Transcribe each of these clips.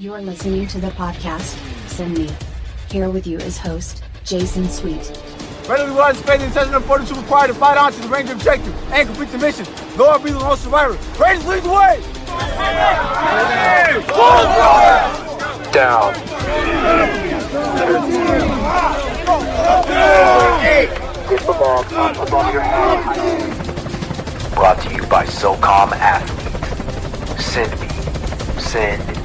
You're listening to the podcast, Send Me. Here with you is host, Jason Sweet. Readily was space and session of fortitude required to fight on to the range of objective and complete the mission. Lord be the lone survivor. Raiders lead the way! Down. Get the ball up above your head. Brought to you by SOCOM Athlete. Send me. Send me.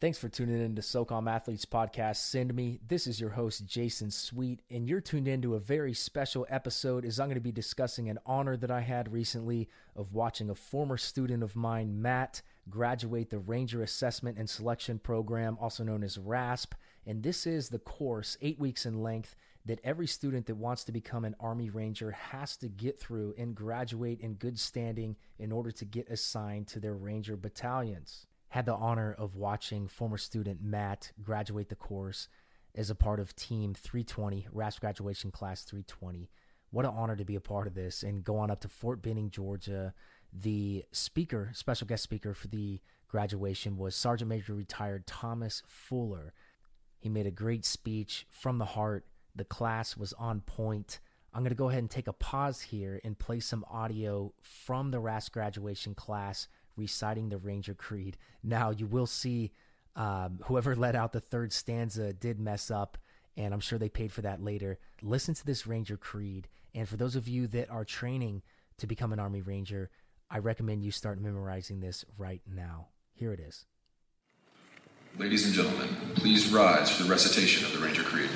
Thanks for tuning in to SOCOM Athletes Podcast. Send me. This is your host, Jason Sweet, and you're tuned in to a very special episode as I'm going to be discussing an honor that I had recently of watching a former student of mine, Matt, graduate the Ranger Assessment and Selection Program, also known as RASP. And this is the course, eight weeks in length, that every student that wants to become an Army Ranger has to get through and graduate in good standing in order to get assigned to their Ranger battalions. Had the honor of watching former student Matt graduate the course as a part of Team 320, RASP graduation class 320. What an honor to be a part of this and go on up to Fort Benning, Georgia. The speaker, special guest speaker for the graduation was Sergeant Major retired Thomas Fuller. He made a great speech from the heart. The class was on point. I'm going to go ahead and take a pause here and play some audio from the RASP graduation class reciting the Ranger Creed. Now, you will see um, whoever let out the third stanza did mess up, and I'm sure they paid for that later. Listen to this Ranger Creed. And for those of you that are training to become an Army Ranger, I recommend you start memorizing this right now. Here it is. Ladies and gentlemen, please rise for the recitation of the Ranger Creed.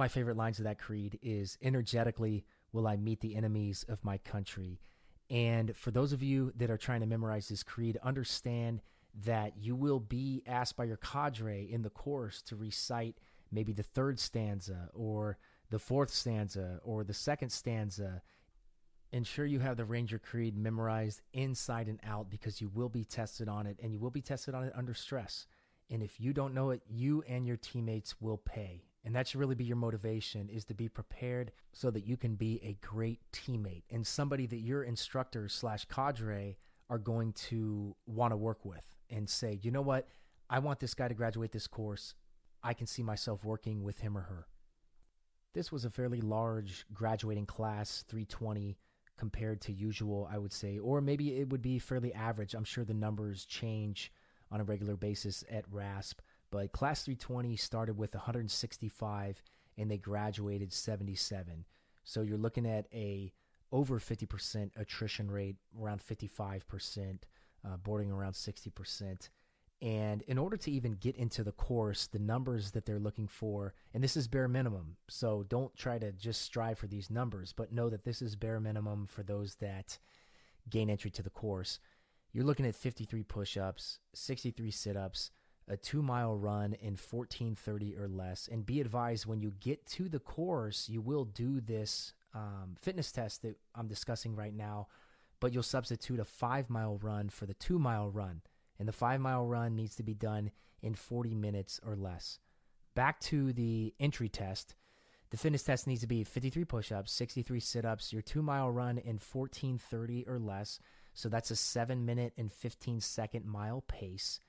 My favorite lines of that creed is energetically will I meet the enemies of my country. And for those of you that are trying to memorize this creed, understand that you will be asked by your cadre in the course to recite maybe the third stanza or the fourth stanza or the second stanza. Ensure you have the Ranger Creed memorized inside and out because you will be tested on it and you will be tested on it under stress. And if you don't know it, you and your teammates will pay. And that should really be your motivation is to be prepared so that you can be a great teammate and somebody that your instructors slash cadre are going to want to work with and say, you know what? I want this guy to graduate this course. I can see myself working with him or her. this was a fairly large graduating class, 320 compared to usual, I would say, or maybe it would be fairly average. I'm sure the numbers change on a regular basis at RASP, but class 320 started with 165 and they graduated 77. So you're looking at a over 50% attrition rate, around 55%, uh, boarding around 60%. And in order to even get into the course, the numbers that they're looking for, and this is bare minimum, so don't try to just strive for these numbers, but know that this is bare minimum for those that gain entry to the course. You're looking at 53 push ups, 63 sit ups, a two mile run in 1430 or less. And be advised when you get to the course, you will do this um, fitness test that I'm discussing right now, but you'll substitute a five mile run for the two mile run and the five mile run needs to be done in 40 minutes or less. Back to the entry test. The fitness test needs to be 53 push ups, 63 sit ups, your two mile run in 1430 or less. So that's a seven minute and 15 second mile pace,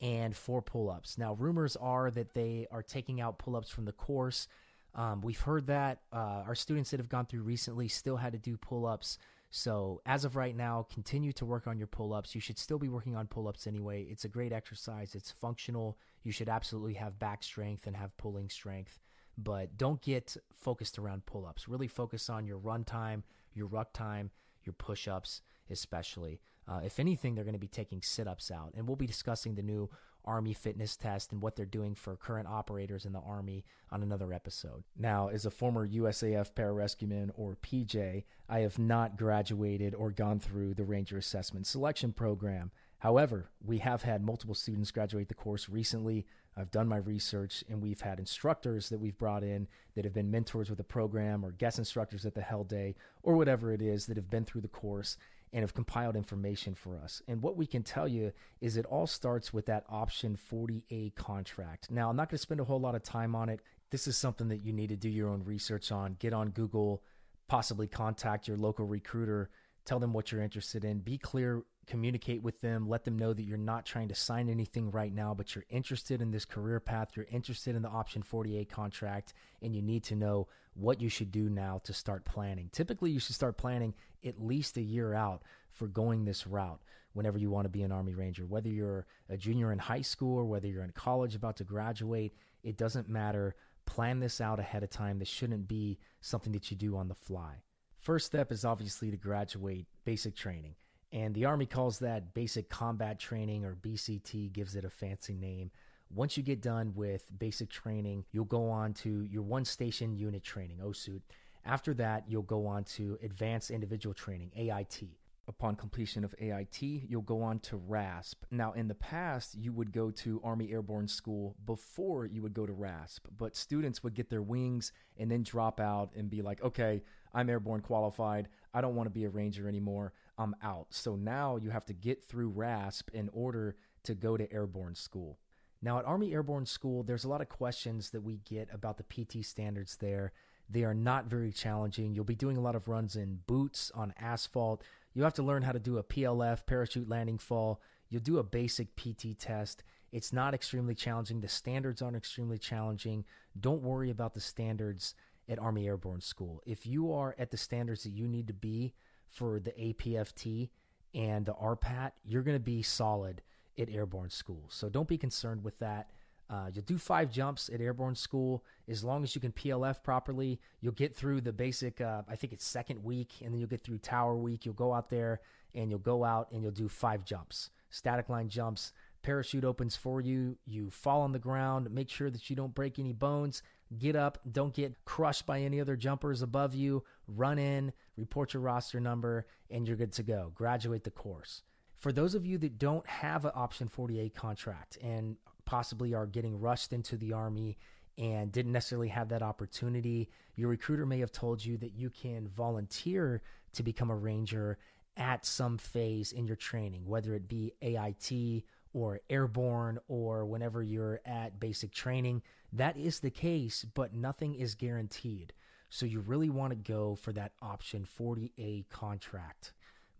and four pull ups. Now, rumors are that they are taking out pull ups from the course. Um, we've heard that. Uh, our students that have gone through recently still had to do pull ups so, as of right now, continue to work on your pull ups. You should still be working on pull ups anyway. It's a great exercise, it's functional. You should absolutely have back strength and have pulling strength, but don't get focused around pull ups. Really focus on your run time, your ruck time, your push ups, especially. Uh, if anything, they're going to be taking sit ups out. And we'll be discussing the new Army fitness test and what they're doing for current operators in the Army on another episode. Now, as a former USAF pararescueman or PJ, I have not graduated or gone through the Ranger Assessment Selection Program. However, we have had multiple students graduate the course recently. I've done my research and we've had instructors that we've brought in that have been mentors with the program or guest instructors at the Hell Day or whatever it is that have been through the course and have compiled information for us. And what we can tell you is it all starts with that option 40A contract. Now, I'm not going to spend a whole lot of time on it. This is something that you need to do your own research on. Get on Google, possibly contact your local recruiter, tell them what you're interested in. Be clear communicate with them, let them know that you're not trying to sign anything right now, but you're interested in this career path, you're interested in the option 48 contract, and you need to know what you should do now to start planning. Typically, you should start planning at least a year out for going this route whenever you want to be an Army Ranger. Whether you're a junior in high school or whether you're in college about to graduate, it doesn't matter. Plan this out ahead of time. This shouldn't be something that you do on the fly. First step is obviously to graduate basic training. And the Army calls that basic combat training or BCT, gives it a fancy name. Once you get done with basic training, you'll go on to your one station unit training, OSUT. After that, you'll go on to advanced individual training, AIT. Upon completion of AIT, you'll go on to RASP. Now, in the past, you would go to Army Airborne School before you would go to RASP, but students would get their wings and then drop out and be like, okay, I'm airborne qualified. I don't want to be a ranger anymore. I'm out. So now you have to get through RASP in order to go to airborne school. Now, at Army Airborne School, there's a lot of questions that we get about the PT standards there. They are not very challenging. You'll be doing a lot of runs in boots, on asphalt. You have to learn how to do a PLF, parachute landing fall. You'll do a basic PT test. It's not extremely challenging. The standards aren't extremely challenging. Don't worry about the standards at Army Airborne School. If you are at the standards that you need to be for the APFT and the RPAT, you're going to be solid at Airborne School. So don't be concerned with that. Uh, you'll do five jumps at Airborne School as long as you can PLF properly. You'll get through the basic, uh, I think it's second week, and then you'll get through Tower Week. You'll go out there and you'll go out and you'll do five jumps, static line jumps. Parachute opens for you. You fall on the ground. Make sure that you don't break any bones. Get up. Don't get crushed by any other jumpers above you. Run in, report your roster number, and you're good to go. Graduate the course. For those of you that don't have an Option 48 contract and possibly are getting rushed into the Army and didn't necessarily have that opportunity, your recruiter may have told you that you can volunteer to become a Ranger at some phase in your training, whether it be AIT or airborne or whenever you're at basic training. That is the case, but nothing is guaranteed. So you really want to go for that option 40A contract.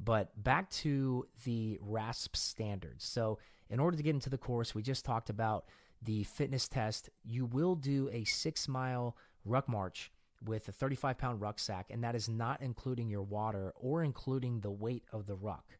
But back to the RASP standards. So, in order to get into the course, we just talked about the fitness test. You will do a six mile ruck march with a 35 pound rucksack, and that is not including your water or including the weight of the ruck.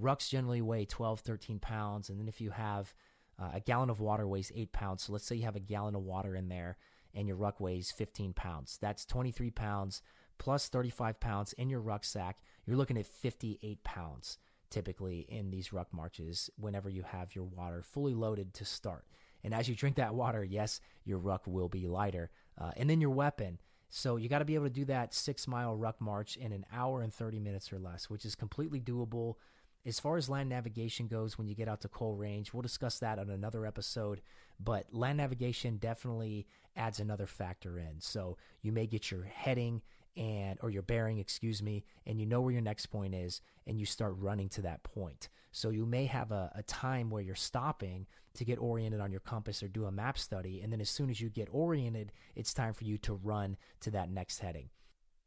Rucks generally weigh 12, 13 pounds, and then if you have uh, a gallon of water weighs eight pounds, so let's say you have a gallon of water in there and your ruck weighs 15 pounds. That's 23 pounds plus 35 pounds in your rucksack. You're looking at 58 pounds typically in these ruck marches whenever you have your water fully loaded to start. And as you drink that water, yes, your ruck will be lighter. Uh, and then your weapon. So you got to be able to do that six mile ruck march in an hour and 30 minutes or less, which is completely doable. As far as land navigation goes, when you get out to Cole Range, we'll discuss that on another episode. But land navigation definitely adds another factor in. So you may get your heading and or your bearing, excuse me, and you know where your next point is, and you start running to that point. So you may have a, a time where you're stopping to get oriented on your compass or do a map study, and then as soon as you get oriented, it's time for you to run to that next heading.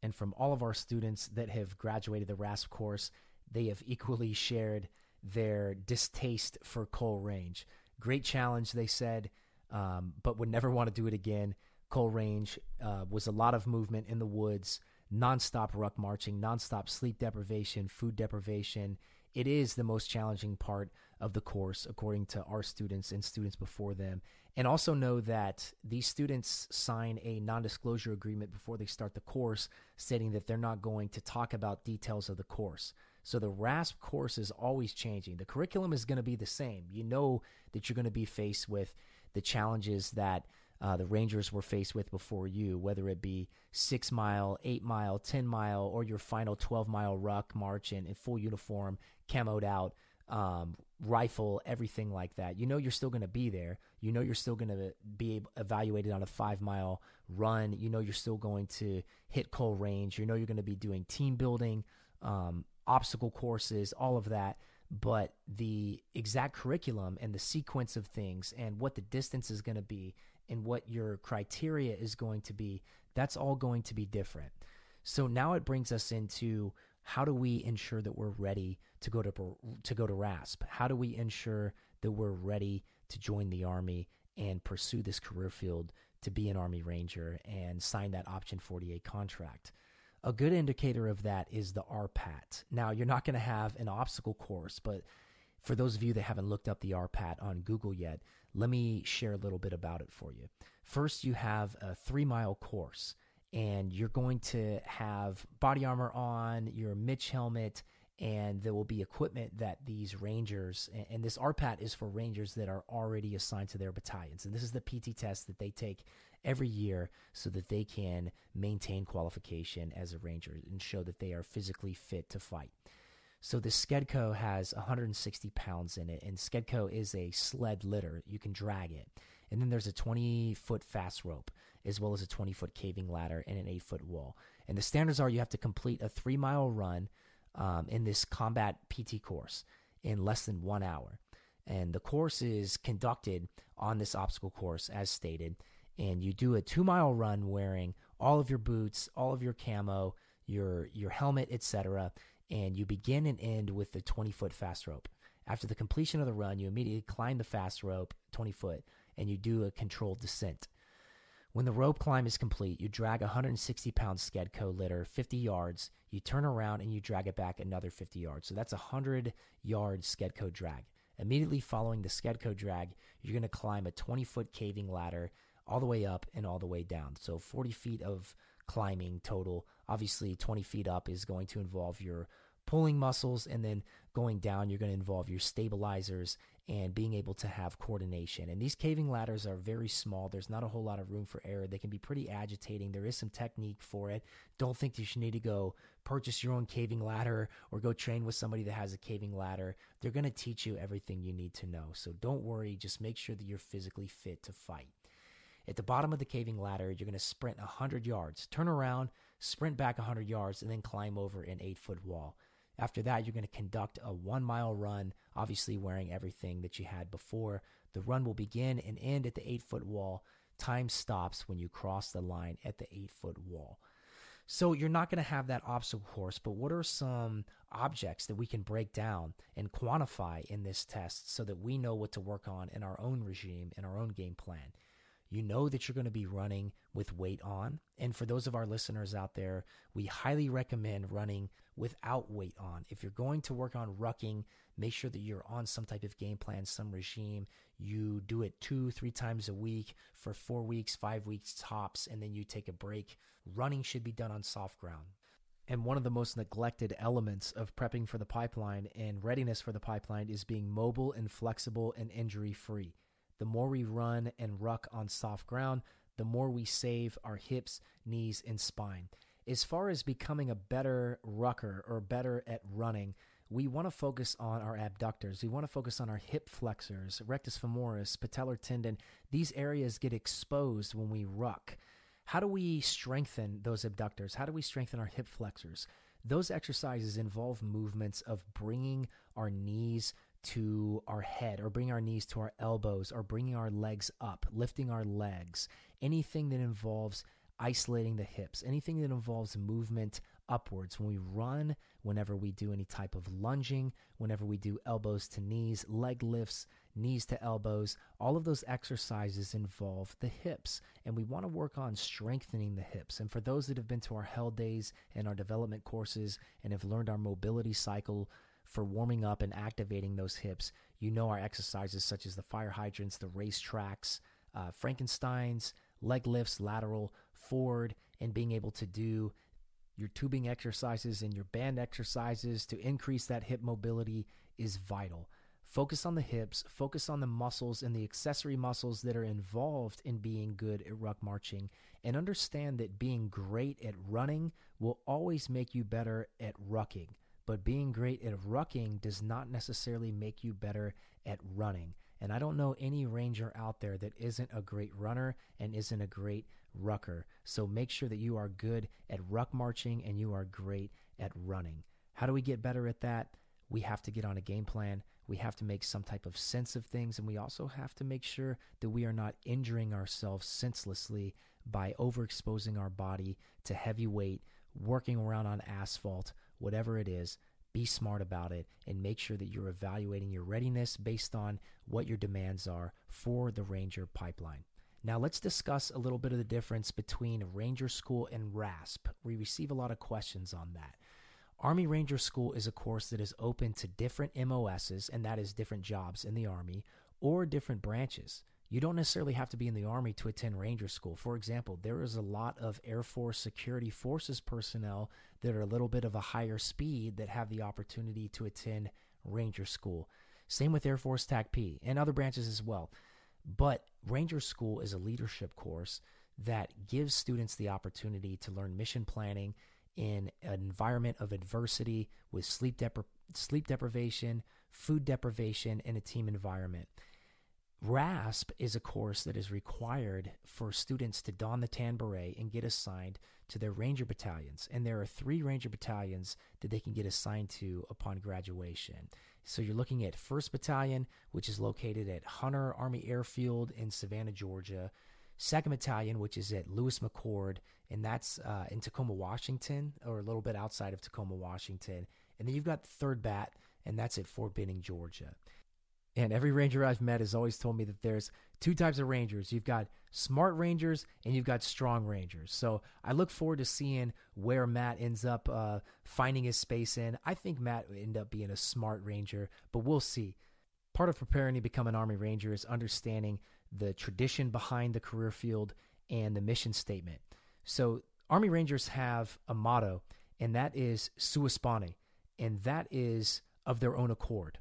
And from all of our students that have graduated the RASP course, they have equally shared their distaste for Cole Range. Great challenge, they said, um, but would never want to do it again. Cole Range uh, was a lot of movement in the woods, nonstop ruck marching, nonstop sleep deprivation, food deprivation. It is the most challenging part of the course, according to our students and students before them. And also know that these students sign a non disclosure agreement before they start the course, stating that they're not going to talk about details of the course. So the RASP course is always changing. The curriculum is going to be the same. You know that you're going to be faced with the challenges that uh, the Rangers were faced with before you, whether it be six mile, eight mile, 10 mile, or your final 12 mile ruck march in, in full uniform, camoed out, um, rifle, everything like that. You know you're still going to be there. You know you're still going to be evaluated on a five mile run. You know you're still going to hit Cole Range. You know you're going to be doing team building, um, obstacle courses, all of that but the exact curriculum and the sequence of things and what the distance is going to be and what your criteria is going to be, that's all going to be different. So now it brings us into how do we ensure that we're ready to go to to go to RASP? How do we ensure that we're ready to join the army and pursue this career field to be an army ranger and sign that option 48 contract? A good indicator of that is the RPAT. Now, you're not going to have an obstacle course, but for those of you that haven't looked up the RPAT on Google yet, let me share a little bit about it for you. First, you have a three mile course, and you're going to have body armor on, your MICH helmet, and there will be equipment that these rangers and this RPAT is for rangers that are already assigned to their battalions. And this is the PT test that they take every year so that they can maintain qualification as a ranger and show that they are physically fit to fight. So the Skedco has 160 pounds in it, and Skedco is a sled litter. You can drag it. And then there's a 20 foot fast rope, as well as a 20 foot caving ladder and an 8 foot wall. And the standards are you have to complete a three mile run um, in this combat PT course in less than one hour. And the course is conducted on this obstacle course, as stated. And you do a two mile run wearing all of your boots, all of your camo, your your helmet, etc and you begin and end with the 20 foot fast rope. After the completion of the run, you immediately climb the fast rope 20 foot and you do a controlled descent. When the rope climb is complete, you drag a 160 pound Skedco litter 50 yards, you turn around and you drag it back another 50 yards. So that's a 100 yard Skedco drag. Immediately following the Skedco drag, you're going to climb a 20 foot caving ladder all the way up and all the way down. So 40 feet of climbing total. Obviously, 20 feet up is going to involve your pulling muscles, and then going down, you're going to involve your stabilizers and being able to have coordination. And these caving ladders are very small. There's not a whole lot of room for error. They can be pretty agitating. There is some technique for it. Don't think you need to go purchase your own caving ladder or go train with somebody that has a caving ladder. They're going to teach you everything you need to know. So don't worry. Just make sure that you're physically fit to fight. At the bottom of the caving ladder, you're going to sprint 100 yards, turn around, sprint back 100 yards, and then climb over an eight foot wall. After that, you're going to conduct a one mile run, obviously wearing everything that you had before. The run will begin and end at the eight foot wall. Time stops when you cross the line at the eight foot wall. So you're not going to have that obstacle course, but what are some objects that we can break down and quantify in this test so that we know what to work on in our own regime, in our own game plan? You know that you're going to be running with weight on. And for those of our listeners out there, we highly recommend running without weight on. If you're going to work on rucking, make sure that you're on some type of game plan, some regime. You do it two, three times a week for four weeks, five weeks tops, and then you take a break. Running should be done on soft ground. And one of the most neglected elements of prepping for the pipeline and readiness for the pipeline is being mobile and flexible and injury free. The more we run and ruck on soft ground, the more we save our hips, knees, and spine. As far as becoming a better rucker or better at running, we want to focus on our abductors. We want to focus on our hip flexors, rectus femoris, patellar tendon. These areas get exposed when we ruck. How do we strengthen those abductors? How do we strengthen our hip flexors? Those exercises involve movements of bringing our knees to our head or bring our knees to our elbows or bringing our legs up, lifting our legs, anything that involves isolating the hips, anything that involves movement upwards. When we run, whenever we do any type of lunging, whenever we do elbows to knees, leg lifts, knees to elbows, all of those exercises involve the hips. And we want to work on strengthening the hips. And for those that have been to our Hell Days and our development courses and have learned our mobility cycle, for warming up and activating those hips. You know our exercises such as the fire hydrants, the race tracks, uh, Frankenstein's, leg lifts, lateral, forward, and being able to do your tubing exercises and your band exercises to increase that hip mobility is vital. Focus on the hips, focus on the muscles and the accessory muscles that are involved in being good at ruck marching, and understand that being great at running will always make you better at rucking but being great at rucking does not necessarily make you better at running. And I don't know any ranger out there that isn't a great runner and isn't a great rucker. So make sure that you are good at ruck marching and you are great at running. How do we get better at that? We have to get on a game plan. We have to make some type of sense of things. And we also have to make sure that we are not injuring ourselves senselessly by overexposing our body to heavy weight, working around on asphalt, whatever it is, be smart about it and make sure that you're evaluating your readiness based on what your demands are for the Ranger pipeline. Now, let's discuss a little bit of the difference between Ranger School and RASP. We receive a lot of questions on that. Army Ranger School is a course that is open to different MOSs, and that is different jobs in the Army, or different branches. You don't necessarily have to be in the Army to attend Ranger School. For example, there is a lot of Air Force Security Forces personnel that are a little bit of a higher speed that have the opportunity to attend Ranger School. Same with Air Force TACP and other branches as well. But Ranger School is a leadership course that gives students the opportunity to learn mission planning in an environment of adversity with sleep, depri- sleep deprivation, food deprivation, and a team environment. RASP is a course that is required for students to don the tan beret and get assigned to their Ranger battalions. And there are three Ranger battalions that they can get assigned to upon graduation. So you're looking at 1st Battalion, which is located at Hunter Army Airfield in Savannah, Georgia. 2nd Battalion, which is at Lewis McChord, and that's uh, in Tacoma, Washington, or a little bit outside of Tacoma, Washington. And then you've got 3rd Bat, and that's at Fort Benning, Georgia. And every ranger I've met has always told me that there's two types of rangers. You've got smart rangers and you've got strong rangers. So I look forward to seeing where Matt ends up uh, finding his space in. I think Matt will end up being a smart ranger, but we'll see. Part of preparing to become an Army Ranger is understanding the tradition behind the career field and the mission statement. So Army Rangers have a motto, and that is sua and that is of their own accord.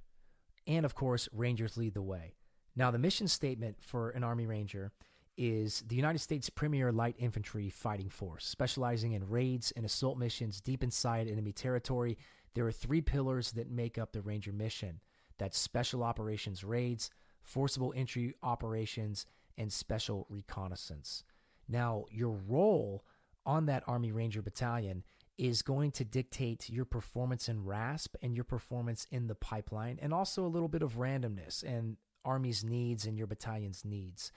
And of course, Rangers lead the way. Now, the mission statement for an Army Ranger is the United States Premier Light Infantry Fighting Force, specializing in raids and assault missions deep inside enemy territory. There are three pillars that make up the Ranger mission that's special operations raids, forcible entry operations, and special reconnaissance. Now, your role on that Army Ranger battalion is going to dictate your performance in RASP and your performance in the pipeline, and also a little bit of randomness and Army's needs and your battalion's needs.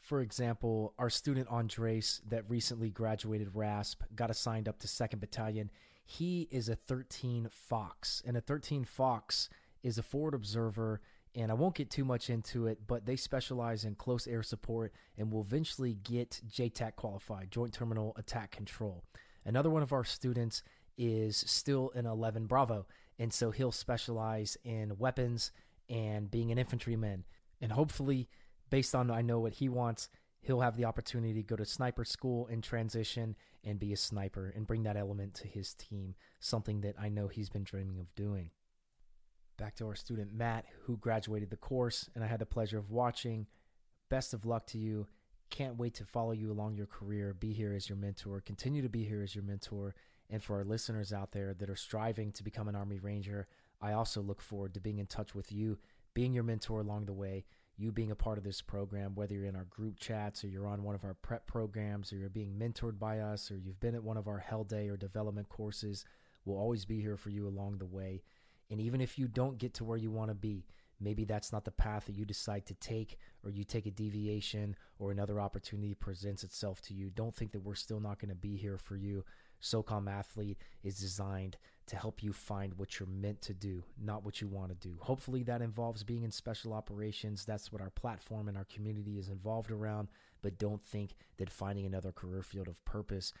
For example, our student Andres that recently graduated RASP got assigned up to 2nd Battalion. He is a 13 Fox, and a 13 Fox is a forward observer and I won't get too much into it, but they specialize in close air support and will eventually get JTAC qualified, Joint Terminal Attack Control. Another one of our students is still an 11 Bravo, and so he'll specialize in weapons and being an infantryman. And hopefully, based on I know what he wants, he'll have the opportunity to go to sniper school and transition and be a sniper and bring that element to his team, something that I know he's been dreaming of doing. Back to our student Matt, who graduated the course, and I had the pleasure of watching. Best of luck to you. Can't wait to follow you along your career, be here as your mentor, continue to be here as your mentor. And for our listeners out there that are striving to become an Army Ranger, I also look forward to being in touch with you, being your mentor along the way, you being a part of this program, whether you're in our group chats or you're on one of our prep programs or you're being mentored by us or you've been at one of our Hell Day or development courses. We'll always be here for you along the way. And even if you don't get to where you want to be, maybe that's not the path that you decide to take, or you take a deviation, or another opportunity presents itself to you. Don't think that we're still not going to be here for you. SOCOM Athlete is designed to help you find what you're meant to do, not what you want to do. Hopefully, that involves being in special operations. That's what our platform and our community is involved around. But don't think that finding another career field of purpose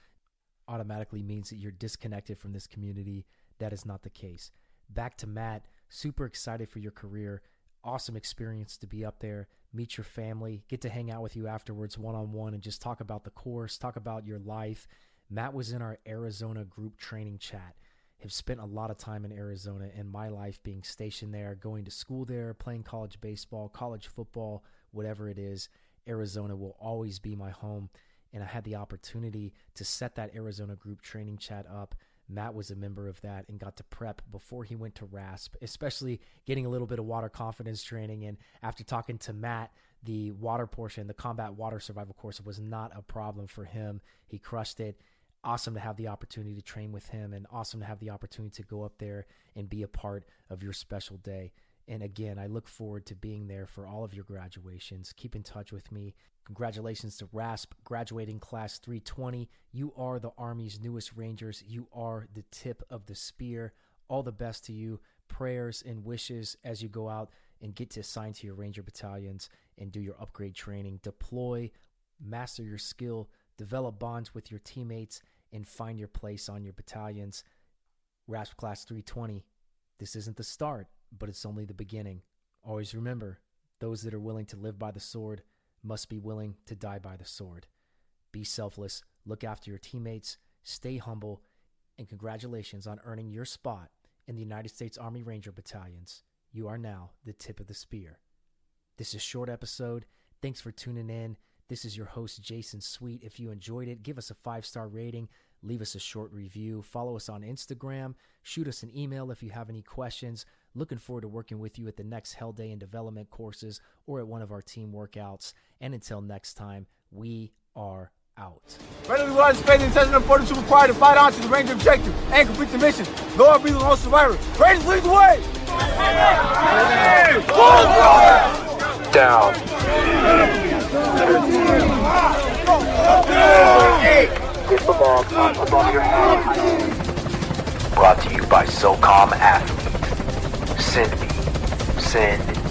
automatically means that you're disconnected from this community. That is not the case back to Matt. Super excited for your career. Awesome experience to be up there, meet your family, get to hang out with you afterwards one on one and just talk about the course, talk about your life. Matt was in our Arizona group training chat. Have spent a lot of time in Arizona in my life being stationed there, going to school there, playing college baseball, college football, whatever it is. Arizona will always be my home. And I had the opportunity to set that Arizona group training chat up Matt was a member of that and got to prep before he went to RASP, especially getting a little bit of water confidence training. And after talking to Matt, the water portion, the combat water survival course, was not a problem for him. He crushed it. Awesome to have the opportunity to train with him and awesome to have the opportunity to go up there and be a part of your special day. And again, I look forward to being there for all of your graduations. Keep in touch with me. Congratulations to RASP graduating class 320. You are the Army's newest Rangers. You are the tip of the spear. All the best to you. Prayers and wishes as you go out and get to assign to your Ranger battalions and do your upgrade training. Deploy, master your skill, develop bonds with your teammates, and find your place on your battalions. RASP class 320. This isn't the start but it's only the beginning. Always remember those that are willing to live by the sword must be willing to die by the sword. Be selfless, look after your teammates, stay humble, and congratulations on earning your spot in the United States Army Ranger Battalions. You are now the tip of the spear. This is a short episode. Thanks for tuning in. This is your host, Jason Sweet. If you enjoyed it, give us a five star rating, leave us a short review, follow us on Instagram, shoot us an email if you have any questions. Looking forward to working with you at the next Hell Day and Development courses or at one of our team workouts. And until next time, we are out. Ready to rise space and session of fortitude required to fight on to the range objective and complete the mission. Go and be the lone survivor. Rangers lead the way! Down. Brought to you by SOCOM Athlete. Send me. Send.